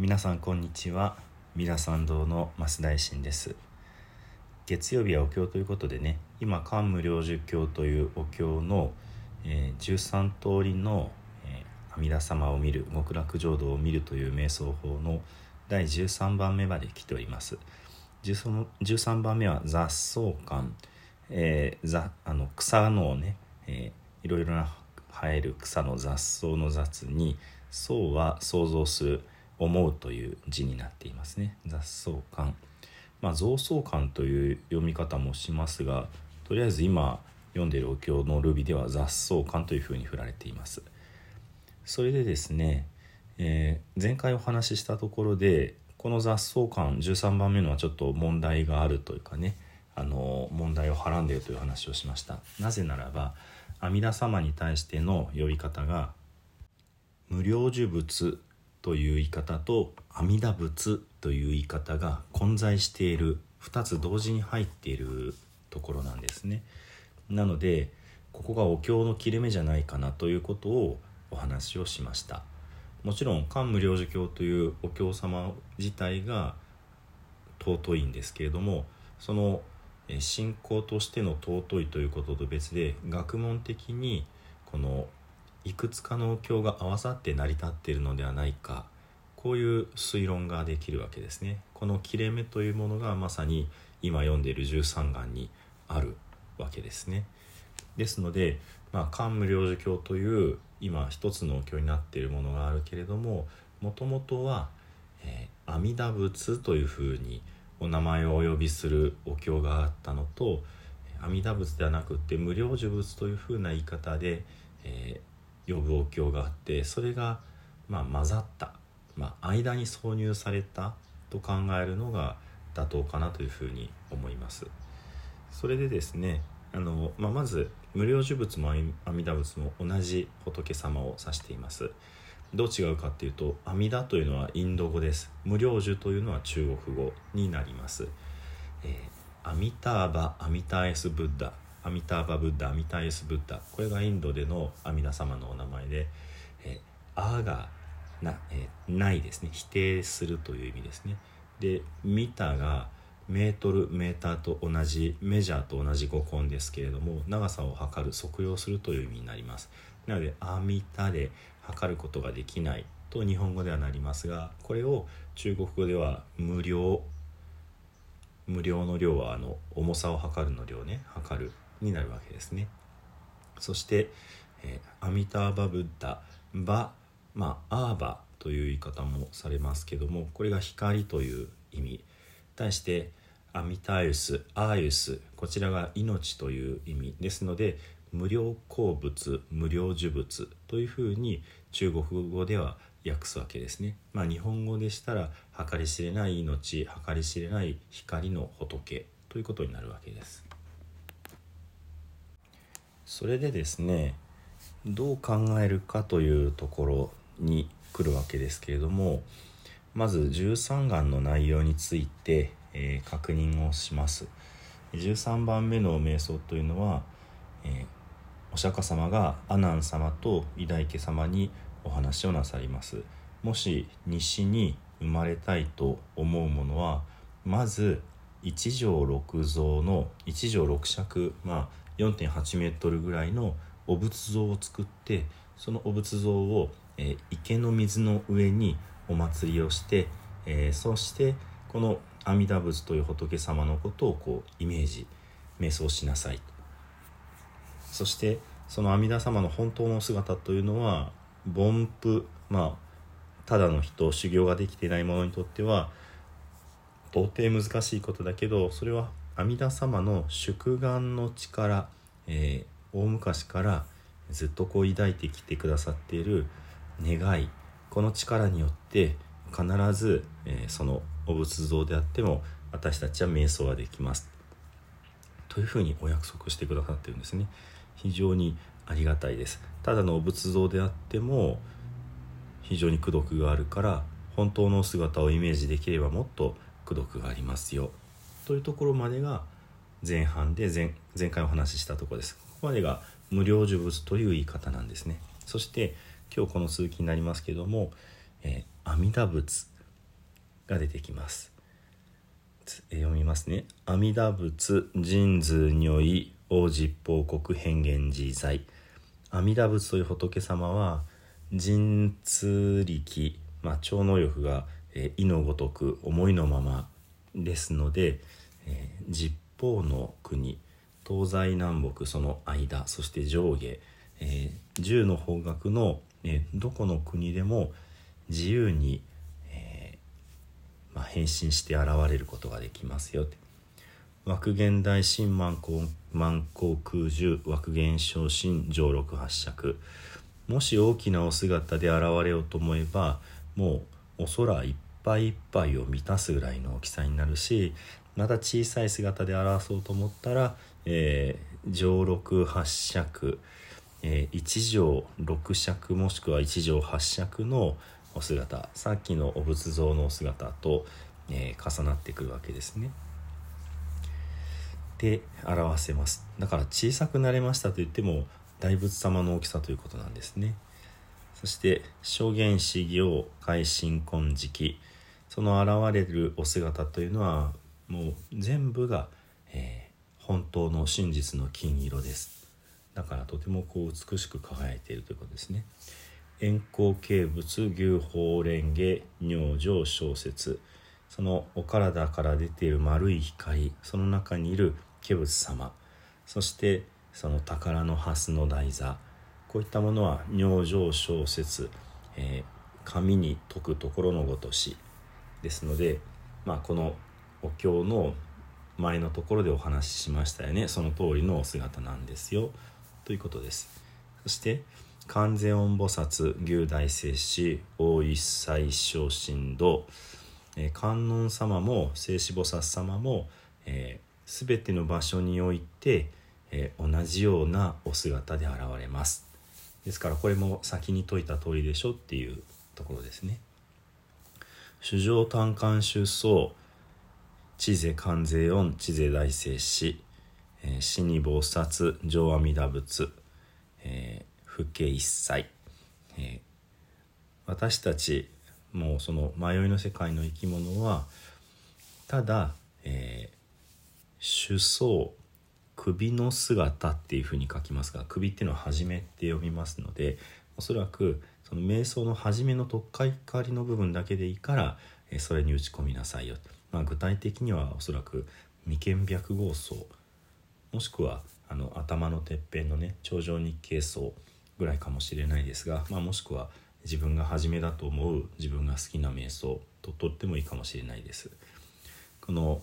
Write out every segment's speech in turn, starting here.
皆さんこんにちは。三田参道の増大臣です。月曜日はお経ということでね今漢無量寿経というお経の、えー、13通りの、えー、阿弥陀様を見る極楽浄土を見るという瞑想法の第13番目まで来ております。13番目は雑草感、えー、あの草のね、えー、いろいろな生える草の雑草の雑に草は想像する。思うという字になっていますね。雑草感。まあ増草感という読み方もしますがとりあえず今読んでいるお経のルビでは雑草感というふうに振られています。それでですね、えー、前回お話ししたところでこの雑草感13番目のはちょっと問題があるというかねあの問題をはらんでいるという話をしました。なぜならば阿弥陀様に対しての呼び方が無料呪物という言い方と阿弥陀仏という言い方が混在している2つ同時に入っているところなんですね。なのでここがお経の切れ目じゃないかなということをお話をしました。もちろん漢無量寿経というお経様自体が尊いんですけれどもその信仰としての尊いということと別で学問的にこのいくつかのお経が合わさって成り立っているのではないかこういう推論ができるわけですね。この切れ目というものがまさに今読んでいる十三眼にあるわけですね。ですので、まあ、漢無量寿経という今一つのお経になっているものがあるけれどももともとは、えー、阿弥陀仏というふうにお名前をお呼びするお経があったのと阿弥陀仏ではなくって無量寿仏というふうな言い方で、えー、呼ぶお経があってそれが、まあ、混ざった、まあ、間に挿入されたと考えるのが妥当かなというふうに思います。それでですねあの、まあ、まず無量寿仏も阿弥陀仏も同じ仏様を指しています。どう違うかっていうと阿弥陀というのはインド語です無量寿というのは中国語になります、えー、アミターバアミターエスブッダアミターバブッダアミターエスブッダこれがインドでの阿弥陀様のお名前で、えー、がな、え、ないですね。否定するという意味ですね。でミタがメートルメーターと同じメジャーと同じ語根ですけれども長さを測る測量するという意味になります。なのでアミタで測ることができないと日本語ではなりますがこれを中国語では無料無料の量はあの重さを測るの量ね測る。になるわけですねそして、えー、アミターバブッダバまあアーバという言い方もされますけどもこれが光という意味対してアミタイウスアーユスこちらが命という意味ですので無料鉱物無料呪物というふうに中国語では訳すわけですね。まあ、日本語でしたら計り知れない命計り知れない光の仏ということになるわけです。それでですねどう考えるかというところに来るわけですけれどもまず13眼の内容について、えー、確認をします。13番目の瞑想というのは、えーお釈迦様が阿南様と偉大家様にお話をなさりますもし西に生まれたいと思うものはまず1畳6蔵の1畳6尺まあ4.8メートルぐらいのお仏像を作ってそのお仏像を、えー、池の水の上にお祭りをして、えー、そしてこの阿弥陀仏という仏様のことをこうイメージ瞑想しなさいそしてその阿弥陀様の本当の姿というのは凡夫まあただの人修行ができていない者にとっては到底難しいことだけどそれは阿弥陀様の祝願の力、えー、大昔からずっとこう抱いてきてくださっている願いこの力によって必ず、えー、そのお仏像であっても私たちは瞑想ができます。というふうにお約束してくださってるんですね。非常にありがたいです。ただのお仏像であっても非常に功徳があるから本当の姿をイメージできればもっと功徳がありますよ。というところまでが前半で前前回お話ししたところです。ここまでが無料呪物という言い方なんですね。そして今日この続きになりますけども、えー、阿弥陀仏が出てきます。読みますね。阿弥陀仏神図如意王実報国変幻自在。阿弥陀仏という仏様は神通力、まあ、超能力が、えー、意のごとく思いのままですので、えー、実報の国東西南北その間そして上下、えー、10の方角の、えー、どこの国でも自由に、えーまあ、変身して現れることができますよ。枠現大神満光満光空樹枠現昇進上六八尺。もし大きなお姿で現れようと思えばもうお空いっぱいいっぱいを満たすぐらいの大きさになるしまた小さい姿で表そうと思ったら、えー、上六八尺、えー、1畳6尺もしくは1畳8尺のお姿さっきのお仏像のお姿と、えー、重なってくるわけですね。で表せますだから小さくなれましたと言っても大仏様の大きさということなんですね。そして証言始業改心金時その現れるお姿というのはもう全部が、えー、本当の真実の金色です。だからとてもこう美しく輝いているということですね。円光形物牛法蓮華尿情小説。そのお体から出ている丸い光。その中にいる化仏様。そしてその宝の蓮の台座。こういったものは尿情小説、えー、紙に解くところのごとし。ですので、まあ、このお経の前のところでお話ししましたよね。その通りのお姿なんですよ。ということです。そして観世音菩薩牛大聖師大一切小神道、え、観音様も聖子菩薩様も、えー、全ての場所において、えー、同じようなお姿で現れます。ですからこれも先に説いた通りでしょっていうところですね。主上単管出走知世観世音知世大聖師、死に菩薩上阿弥陀仏、えー、不敬一切、私たちもうその迷いの世界の生き物はただ、えー、首相首の姿っていうふうに書きますが首っていうのは初めって読みますのでおそらくその瞑想の初めの取っかかりの部分だけでいいから、それに打ち込みなさいよと。まあ、具体的にはおそらく眉間白合層もしくはあの頭のてっぺんのね頂上日経層ぐらいかもしれないですが、まあ、もしくは自分が初めだと思う自分が好きな瞑想ととってもいいかもしれないです。この、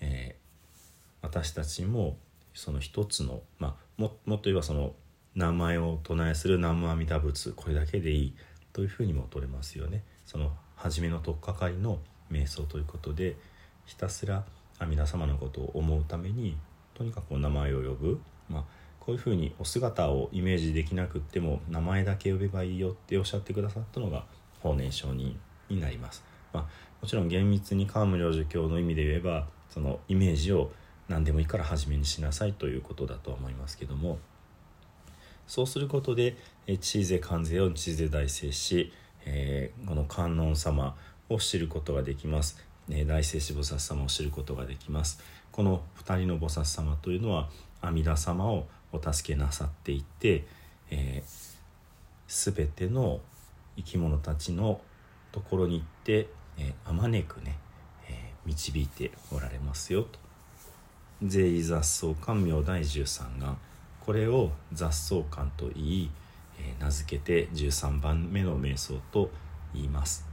えー、私たちもその一つの、まあ、ももっと言えばその名前を唱えする南無阿弥陀仏これだけでいいというふうにも取れますよね。その初めの取っかかりの瞑想ということでひたすら阿弥陀様のことを思うためにとにかく名前を呼ぶ、まあ、こういうふうにお姿をイメージできなくっても名前だけ呼べばいいよっておっしゃってくださったのが法然上人になります。まあ、もちろん厳密に桓武領寿教の意味で言えばそのイメージを何でもいいから初めにしなさいということだとは思いますけどもそうすることで知勢関税を知勢大聖し、えー、この観音様を知ることができます。大聖子菩薩様を知ることができます。この2人の菩薩様というのは阿弥陀様をお助けなさっていて、えー、全ての生き物たちのところに行ってあまねくね、えー、導いておられますよと。税雑草観明第13願これを雑草観と言い、えー、名付けて13番目の瞑想と言います。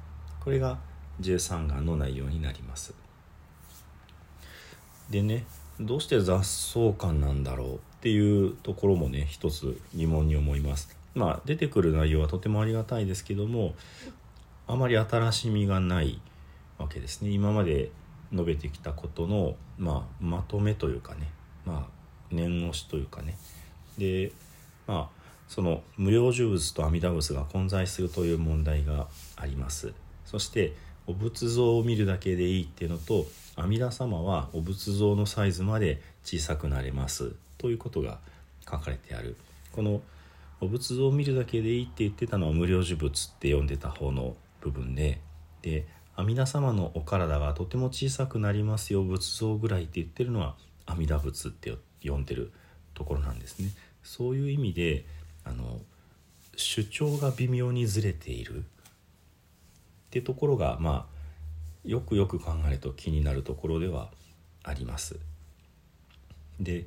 これが13願の内容になります。でねどうして雑草感なんだろうっていうところもね一つ疑問に思います。まあ出てくる内容はとてもありがたいですけどもあまり新しみがないわけですね。今まで述べてきたことの、まあ、まとめというかねまあ念押しというかね。でまあその無料呪物と阿弥陀仏が混在するという問題がありますそしてお仏像を見るだけでいいっていうのと阿弥陀様はお仏像のサイズまで小さくなれます。ということが書かれてある。このお仏像を見るだけでいいって言ってたのは無料呪物って読んでた方の部分でで阿弥陀様のお体がとても小さくなりますよ仏像ぐらいって言ってるのは阿弥陀仏って呼んでるところなんですね。そういう意味であの主張が微妙にずれている。ってところがまあよくよく考えると気になるところではあります。で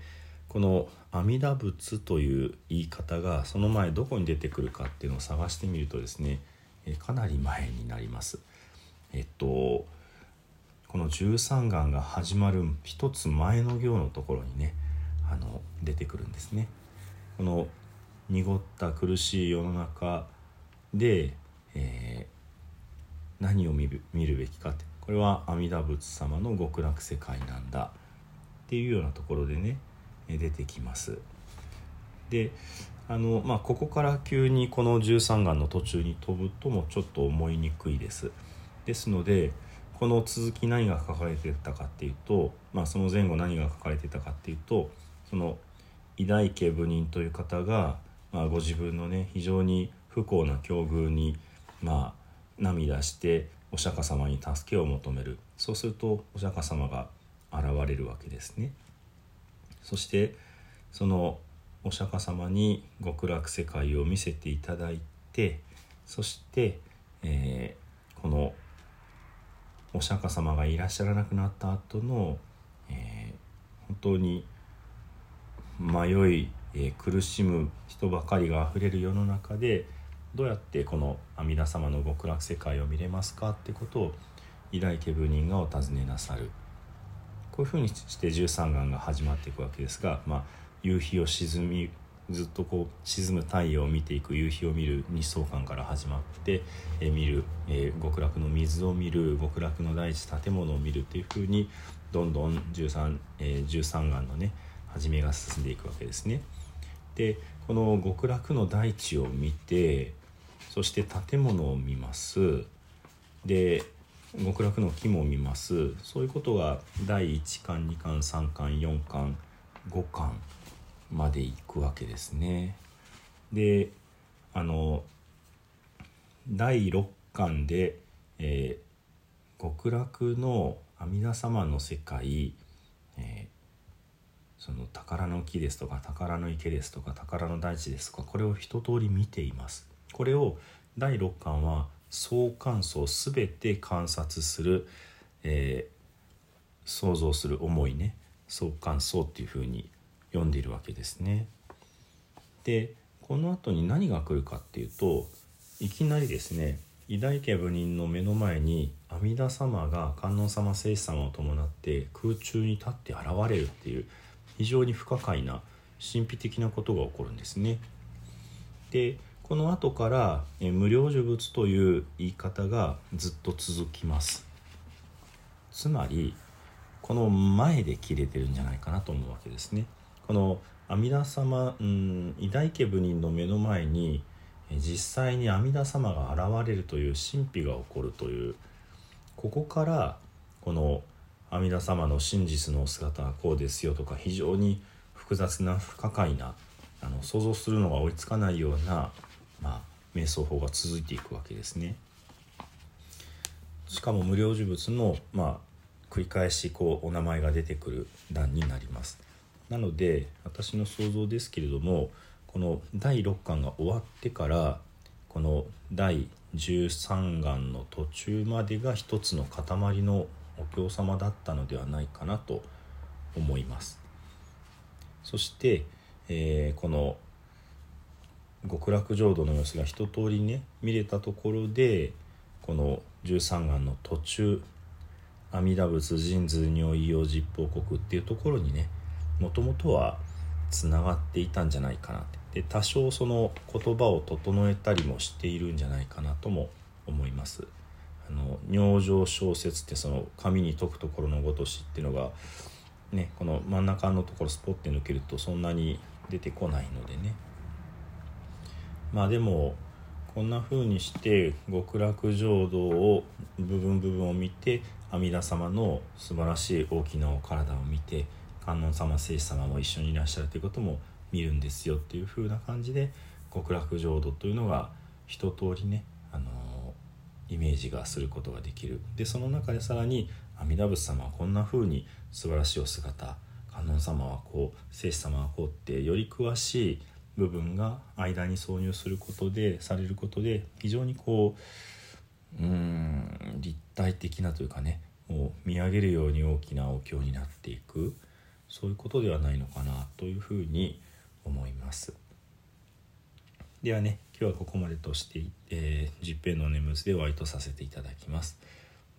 この阿弥陀仏という言い方がその前どこに出てくるかっていうのを探してみるとですねかなり前になります。えっとこの十三願が始まる一つ前の行のところにねあの出てくるんですね。この濁った苦しい世の中で、えー、何を見る見るべきかってこれは阿弥陀仏様の極楽世界なんだっていうようなところでね出てきます。であの、まあ、ここから急にこの十三願の途中に飛ぶともちょっと思いにくいです。ですのでこの続き何が書かれてたかっていうと、まあ、その前後何が書かれてたかっていうとその偉大家部人という方が、まあ、ご自分のね非常に不幸な境遇に、まあ、涙してお釈迦様に助けを求めるそうするとお釈迦様が現れるわけですね。そしてそのお釈迦様に極楽世界を見せていただいてそして、えー、このお釈迦様がいらっしゃらなくなった後の、えー、本当に迷い、えー、苦しむ人ばかりがあふれる世の中でどうやってこの阿弥陀様の極楽世界を見れますかってことを偉大家部人がお尋ねなさるこういうふうにして十三願が始まっていくわけですが、まあ、夕日を沈みずっとこう沈む太陽を見ていく夕日を見る日相観から始まって、え、見る、えー、極楽の水を見る極楽の大地建物を見るっていうふうにどんどん十三、えー、十三願のね始めが進んでいくわけですね。でこの極楽の大地を見てそして建物を見ますで極楽の木も見ますそういうことが第1巻2巻3巻4巻5巻までいくわけですね。であの第6巻で、えー、極楽の阿弥陀様の世界、えー、その宝の木ですとか宝の池ですとか宝の大地ですとかこれを一通り見ています。これを第6巻は相関相全て観察する、えー、想像する思いね相関相っていうふうに読んでいるわけですね。でこの後に何が来るかっていうといきなりですね偉大家部人の目の前に阿弥陀様が観音様聖子様を伴って空中に立って現れるっていう非常に不可解な神秘的なことが起こるんですね。でこの後から「無料呪物」という言い方がずっと続きます。つまりこの前で切れてるんじゃないかなと思うわけですね。この阿弥陀様、うん、偉大家部人の目の前に実際に阿弥陀様が現れるという神秘が起こるというここからこの阿弥陀様の真実の姿はこうですよとか非常に複雑な不可解なあの想像するのが追いつかないような、まあ、瞑想法が続いていくわけですね。しかも無料呪物の、まあ、繰り返しこうお名前が出てくる段になります。なので私の想像ですけれどもこの第6巻が終わってからこの第13巻の途中までが一つの塊のお経様だったのではないかなと思いますそして、えー、この極楽浄土の様子が一通りね見れたところでこの13巻の途中阿弥陀仏神図如意用実報国っていうところにねもともとはつながっていたんじゃないかなで多少その言葉を整えたりもしているんじゃないかなとも思います。あの尿情小説ってその紙に解くところのごとしっていうのがねこの真ん中のところスポッて抜けるとそんなに出てこないのでねまあでもこんな風にして極楽浄土を部分部分を見て阿弥陀様の素晴らしい大きなお体を見て観音様聖子様も一緒にいらっしゃるということも見るんですよっていう風な感じで極楽浄土というのが一通りね、あのイメージがすることができる。でその中でさらに阿弥陀仏様はこんな風に素晴らしいお姿観音様はこう聖子様はこうってより詳しい部分が間に挿入することでされることで非常にこううん立体的なというかねもう見上げるように大きなお経になっていくそういうことではないのかなというふうに思います。ではね今日はここまでとして、えー、十平の眠図でお会いとさせていただきます。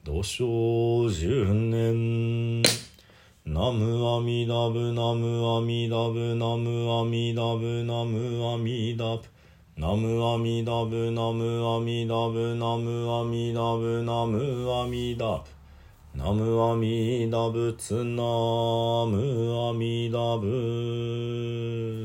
土生十年ナムアミダブナムアミダブナムアミダブナムアミダブナムアミダブ。ナムアミダブナムアミダブナムアミダブナムアミダブツナムアミダブ。